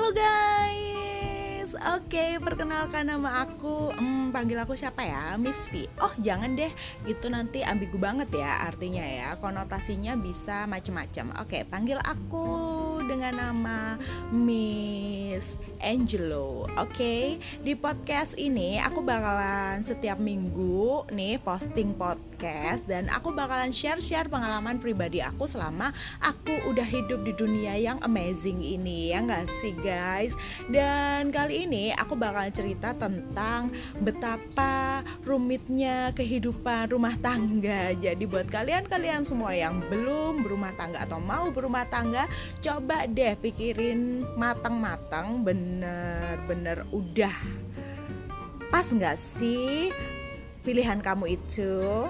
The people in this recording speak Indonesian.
Halo guys, oke perkenalkan nama aku, hmm, panggil aku siapa ya, Miss V. Oh jangan deh, itu nanti ambigu banget ya artinya ya, konotasinya bisa macem-macem. Oke, panggil aku dengan nama Miss Angelo. Oke, di podcast ini aku bakalan setiap minggu nih posting podcast dan aku bakalan share-share pengalaman pribadi aku selama aku udah hidup di dunia yang amazing ini ya nggak sih guys? Dan kali ini aku bakalan cerita tentang betapa rumitnya kehidupan rumah tangga. Jadi buat kalian-kalian semua yang belum berumah tangga atau mau berumah tangga, coba deh pikirin matang-matang bener-bener udah. Pas nggak sih pilihan kamu itu